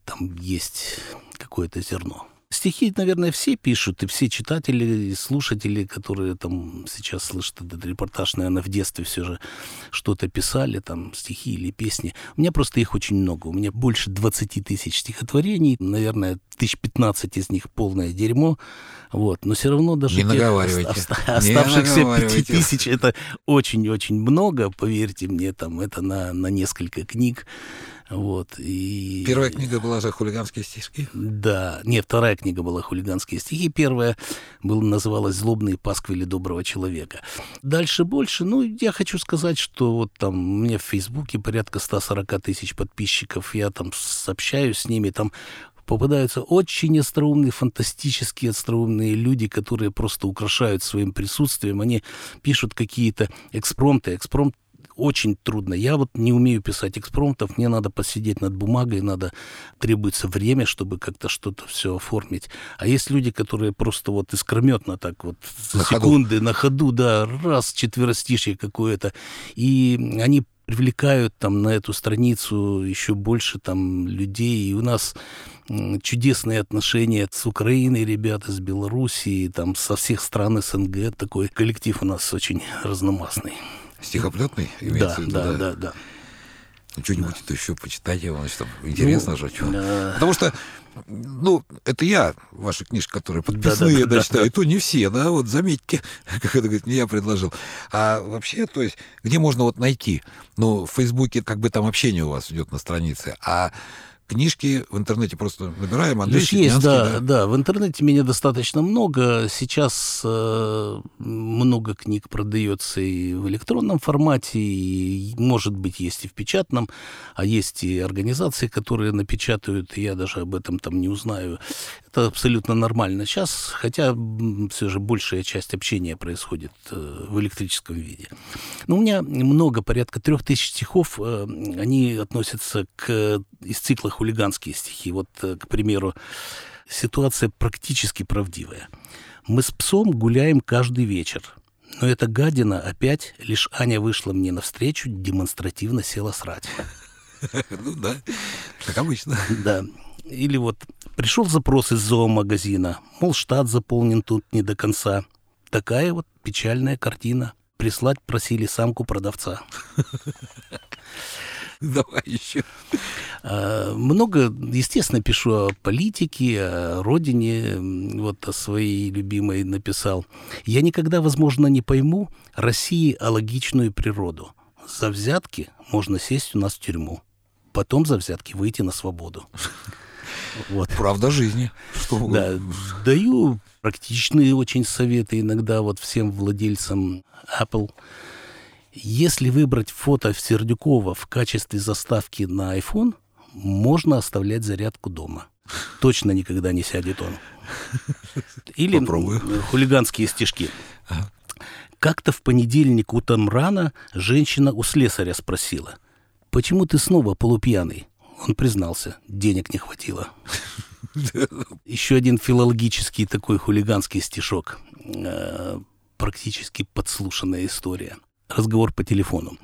там есть какое-то зерно. Стихи, наверное, все пишут, и все читатели, и слушатели, которые там сейчас слышат этот репортаж, наверное, в детстве все же что-то писали, там, стихи или песни. У меня просто их очень много. У меня больше 20 тысяч стихотворений, наверное, тысяч 15 из них полное дерьмо. Вот. Но все равно даже Не тех оста- оставшихся 5 тысяч это очень-очень много, поверьте мне, там это на, на несколько книг. Вот, и... Первая книга была за хулиганские стихи? Да. Нет, вторая книга была «Хулиганские стихи». Первая была, называлась «Злобные пасквили доброго человека». Дальше больше. Ну, я хочу сказать, что вот там у меня в Фейсбуке порядка 140 тысяч подписчиков. Я там общаюсь с ними. Там попадаются очень остроумные, фантастически остроумные люди, которые просто украшают своим присутствием. Они пишут какие-то экспромты. Экспромт очень трудно. Я вот не умею писать экспромтов, мне надо посидеть над бумагой, надо требуется время, чтобы как-то что-то все оформить. А есть люди, которые просто вот искрометно так вот за на секунды ходу. на ходу, да, раз четверостишье какое-то, и они привлекают там на эту страницу еще больше там людей. И у нас чудесные отношения с Украиной, ребята, с Белоруссией, там со всех стран СНГ. Такой коллектив у нас очень разномастный. Стихоплетный имеется да, в виду? Да, да, да. да. Ну, что-нибудь да. это еще почитать, я вам там интересно ну, же. Что? Да. Потому что, ну, это я, ваши книжки, которые подписные, да, да, да, читаю, да. и то не все, да, вот заметьте, как это говорит, не я предложил. А вообще, то есть, где можно вот найти? Ну, в Фейсбуке как бы там общение у вас идет на странице, а книжки в интернете просто набираем. Андрей Лишь есть, да, да, да. В интернете меня достаточно много. Сейчас э, много книг продается и в электронном формате, и, может быть, есть и в печатном, а есть и организации, которые напечатают, и я даже об этом там не узнаю. Это абсолютно нормально сейчас, хотя все же большая часть общения происходит э, в электрическом виде. Но у меня много, порядка трех тысяч стихов, э, они относятся к из цикла хулиганские стихи. Вот, э, к примеру, ситуация практически правдивая. Мы с псом гуляем каждый вечер. Но эта гадина опять, лишь Аня вышла мне навстречу, демонстративно села срать. Ну да, как обычно. Да. Или вот пришел запрос из зоомагазина, мол, штат заполнен тут не до конца. Такая вот печальная картина. Прислать просили самку продавца. Давай еще. А, много, естественно, пишу о политике, о родине, вот о своей любимой написал. Я никогда, возможно, не пойму России алогичную природу. За взятки можно сесть у нас в тюрьму, потом за взятки выйти на свободу. Вот. Правда жизни. Что да, даю практичные очень советы иногда вот всем владельцам Apple. Если выбрать фото Сердюкова в качестве заставки на iPhone, можно оставлять зарядку дома. Точно никогда не сядет он. Или Попробую. хулиганские стишки. Как-то в понедельник утром рано женщина у слесаря спросила, «Почему ты снова полупьяный?» Он признался, денег не хватило. Еще один филологический такой хулиганский стишок. Э, практически подслушанная история. Разговор по телефону.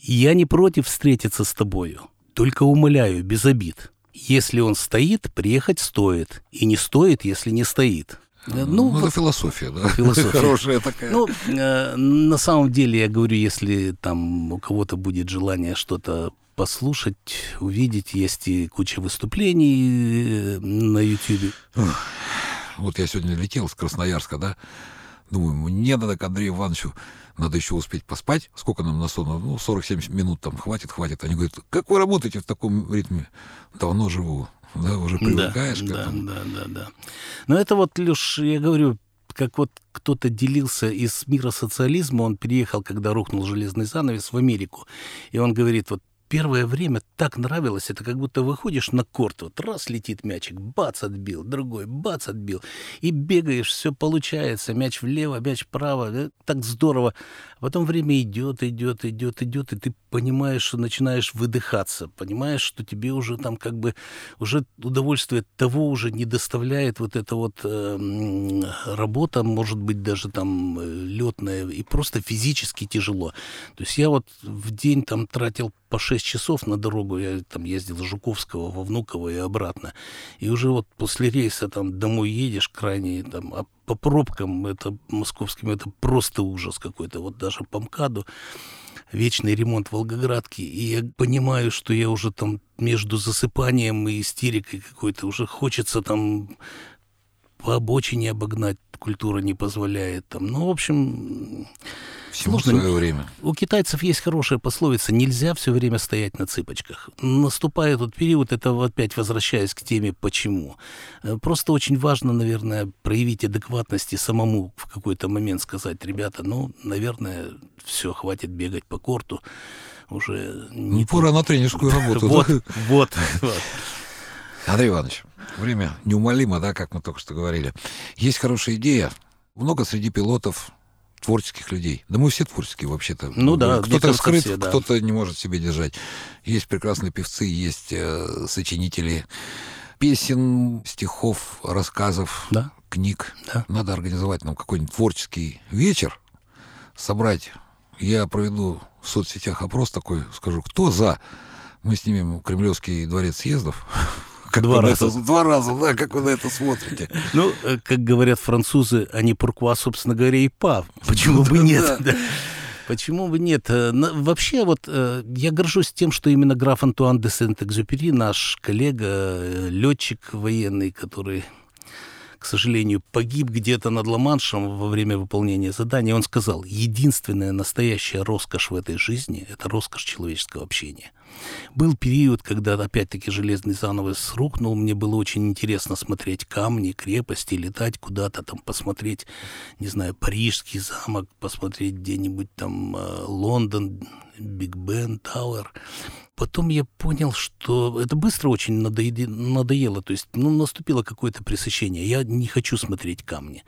«Я не против встретиться с тобою, только умоляю, без обид. Если он стоит, приехать стоит, и не стоит, если не стоит». Ну, ну вот, это философия, да? Философия. Хорошая такая. Ну, э, на самом деле, я говорю, если там у кого-то будет желание что-то послушать, увидеть, есть и куча выступлений э, на YouTube. Вот я сегодня летел с Красноярска, да, думаю, мне надо к Андрею Ивановичу, надо еще успеть поспать. Сколько нам на сон? Ну, 40-70 минут там хватит, хватит. Они говорят, как вы работаете в таком ритме? Давно живу. Да, уже привыкаешь да, к этому. Да, да, да, да. Но это вот, Леш, я говорю, как вот кто-то делился из мира социализма, он переехал, когда рухнул железный занавес в Америку, и он говорит, вот первое время так нравилось, это как будто выходишь на корт, вот раз летит мячик, бац, отбил, другой, бац, отбил, и бегаешь, все получается, мяч влево, мяч вправо, э, так здорово. А потом время идет, идет, идет, идет, и ты понимаешь, что начинаешь выдыхаться, понимаешь, что тебе уже там как бы, уже удовольствие того уже не доставляет вот эта вот э, работа, может быть, даже там э, летная, и просто физически тяжело. То есть я вот в день там тратил по 6 часов на дорогу. Я там ездил с Жуковского во Внуково и обратно. И уже вот после рейса там домой едешь крайне, там, а по пробкам это московским, это просто ужас какой-то. Вот даже по МКАДу вечный ремонт Волгоградки, и я понимаю, что я уже там между засыпанием и истерикой какой-то уже хочется там по обочине обогнать, культура не позволяет там. Ну, в общем, Всему Сложно. свое время. У китайцев есть хорошая пословица «нельзя все время стоять на цыпочках». Наступая этот период, это опять возвращаясь к теме «почему?». Э, просто очень важно, наверное, проявить адекватность и самому в какой-то момент сказать, ребята, ну, наверное, все, хватит бегать по корту, уже не... Ну, пора на тренерскую работу. Вот, вот. Андрей Иванович, время неумолимо, да, как мы только что говорили. Есть хорошая идея. Много среди пилотов творческих людей. Да мы все творческие вообще-то. Ну да, кто-то скрыт, все, да. кто-то не может себе держать. Есть прекрасные певцы, есть э, сочинители песен, стихов, рассказов, да. книг. Да. Надо организовать нам какой-нибудь творческий вечер, собрать. Я проведу в соцсетях опрос такой, скажу, кто за. Мы снимем Кремлевский дворец съездов как два раза. Это, два раза, да, как вы на это смотрите? Ну, э, как говорят французы, они pourquoi, собственно говоря, и па. Почему бы нет? Почему бы нет? Э, вообще, вот э, я горжусь тем, что именно граф Антуан де Сент-Экзюпери, наш коллега, летчик военный, который к сожалению, погиб где-то над Ла-Маншем во время выполнения задания. Он сказал, единственная настоящая роскошь в этой жизни – это роскошь человеческого общения. Был период, когда, опять-таки, железный занавес рухнул, мне было очень интересно смотреть камни, крепости, летать куда-то там, посмотреть, не знаю, Парижский замок, посмотреть где-нибудь там э, Лондон, Биг Бен, Тауэр. Потом я понял, что это быстро очень надоело, то есть ну, наступило какое-то пресыщение. Я не хочу смотреть камни.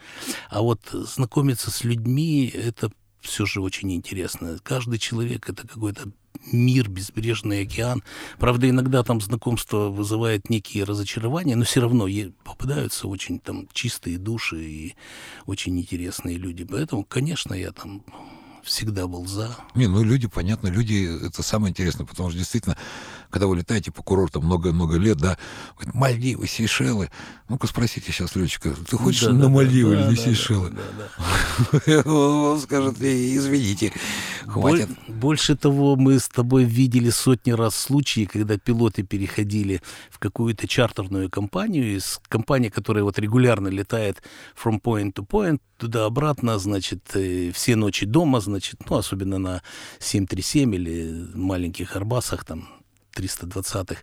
А вот знакомиться с людьми, это все же очень интересно. Каждый человек — это какой-то мир, безбрежный океан. Правда, иногда там знакомство вызывает некие разочарования, но все равно попадаются очень там чистые души и очень интересные люди. Поэтому, конечно, я там всегда был за. Не, ну люди, понятно, люди, это самое интересное, потому что действительно, когда вы летаете по курортам много-много лет, да, говорит, Мальдивы, Сейшелы. Ну-ка спросите сейчас летчика, ты хочешь да, на да, Мальдивы да, или на да, Сейшелы? Да, да, да. Он скажет, извините, хватит. Больше того, мы с тобой видели сотни раз случаи, когда пилоты переходили в какую-то чартерную компанию, из компании, которая вот регулярно летает from point to point, туда-обратно, значит, э, все ночи дома, значит, ну, особенно на 737 или маленьких Арбасах, там, 320-х.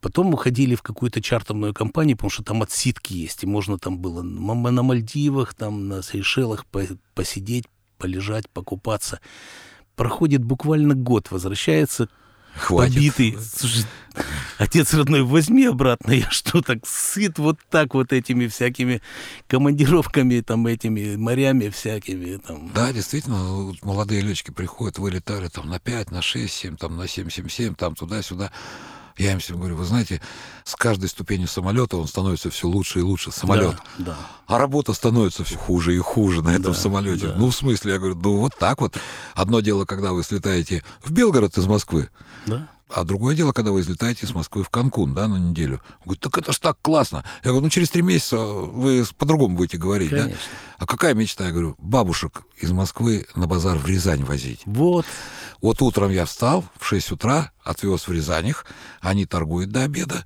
Потом уходили в какую-то чартерную компанию, потому что там отсидки есть, и можно там было на Мальдивах, там на Сейшелах посидеть, полежать, покупаться. Проходит буквально год, возвращается Хватит. побитый. Слушай, отец родной, возьми обратно, я что, так сыт вот так вот этими всякими командировками, там, этими морями всякими. Там. Да, действительно, молодые летчики приходят, вылетали там на 5, на 6, 7, там, на 7, 7, 7, там, туда-сюда. Я им всем говорю, вы знаете, с каждой ступенью самолета он становится все лучше и лучше, самолет. Да, да. А работа становится все хуже и хуже на этом да, самолете. Да. Ну, в смысле, я говорю, ну, вот так вот. Одно дело, когда вы слетаете в Белгород из Москвы. Да. А другое дело, когда вы излетаете с Москвы в Канкун, да, на неделю. Говорит, так это ж так классно. Я говорю, ну через три месяца вы по-другому будете говорить, Конечно. да? А какая мечта? Я говорю, бабушек из Москвы на базар в Рязань возить. Вот. Вот утром я встал в 6 утра, отвез в Рязань их, они торгуют до обеда,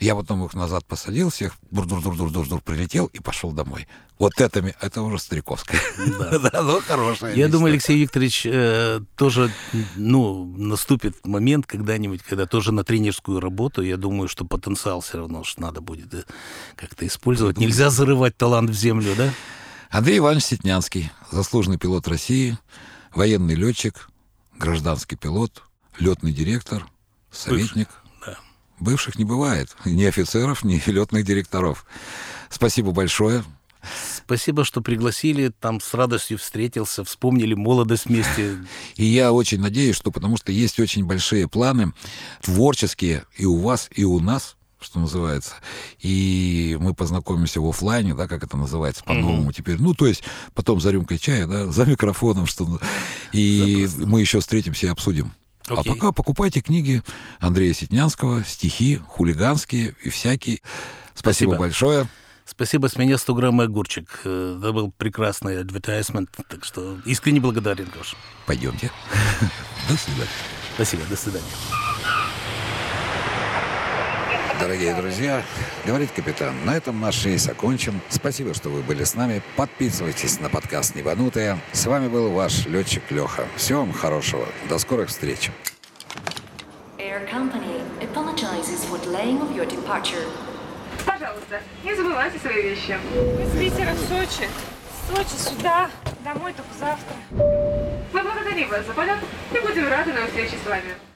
я потом их назад посадил, всех бур-дур-дур-дур-дур прилетел и пошел домой. Вот это, это уже стариковское. Да, да ну, хорошая Я думаю, Алексей Викторович, э, тоже, ну, наступит момент когда-нибудь, когда тоже на тренерскую работу, я думаю, что потенциал все равно что надо будет э, как-то использовать. Нельзя зарывать талант в землю, да? Андрей Иванович Сетнянский, заслуженный пилот России, военный летчик, гражданский пилот, летный директор, советник. Бывший Бывших не бывает. Ни офицеров, ни летных директоров. Спасибо большое. Спасибо, что пригласили, там с радостью встретился, вспомнили молодость вместе. И я очень надеюсь, что потому что есть очень большие планы, творческие и у вас, и у нас, что называется. И мы познакомимся в офлайне, да, как это называется по-новому mm-hmm. теперь. Ну, то есть потом за рюмкой чая, да, за микрофоном, что и Запросто. мы еще встретимся и обсудим. Okay. А пока покупайте книги Андрея Ситнянского, стихи, хулиганские и всякие. Спасибо, Спасибо. большое. Спасибо, с меня 100 грамм огурчик. Это был прекрасный адвертайзмент, так что искренне благодарен, Гош. Пойдемте. До свидания. Спасибо, до свидания. Дорогие друзья, говорит капитан, на этом наш рейс окончен. Спасибо, что вы были с нами. Подписывайтесь на подкаст «Небанутые». С вами был ваш летчик Леха. Всего вам хорошего. До скорых встреч. Air Company apologizes for delaying of your departure. Пожалуйста, не забывайте свои вещи. Из Питера в Сочи. Сочи сюда. Домой только завтра. Мы благодарим вас за полет и будем рады на встрече с вами.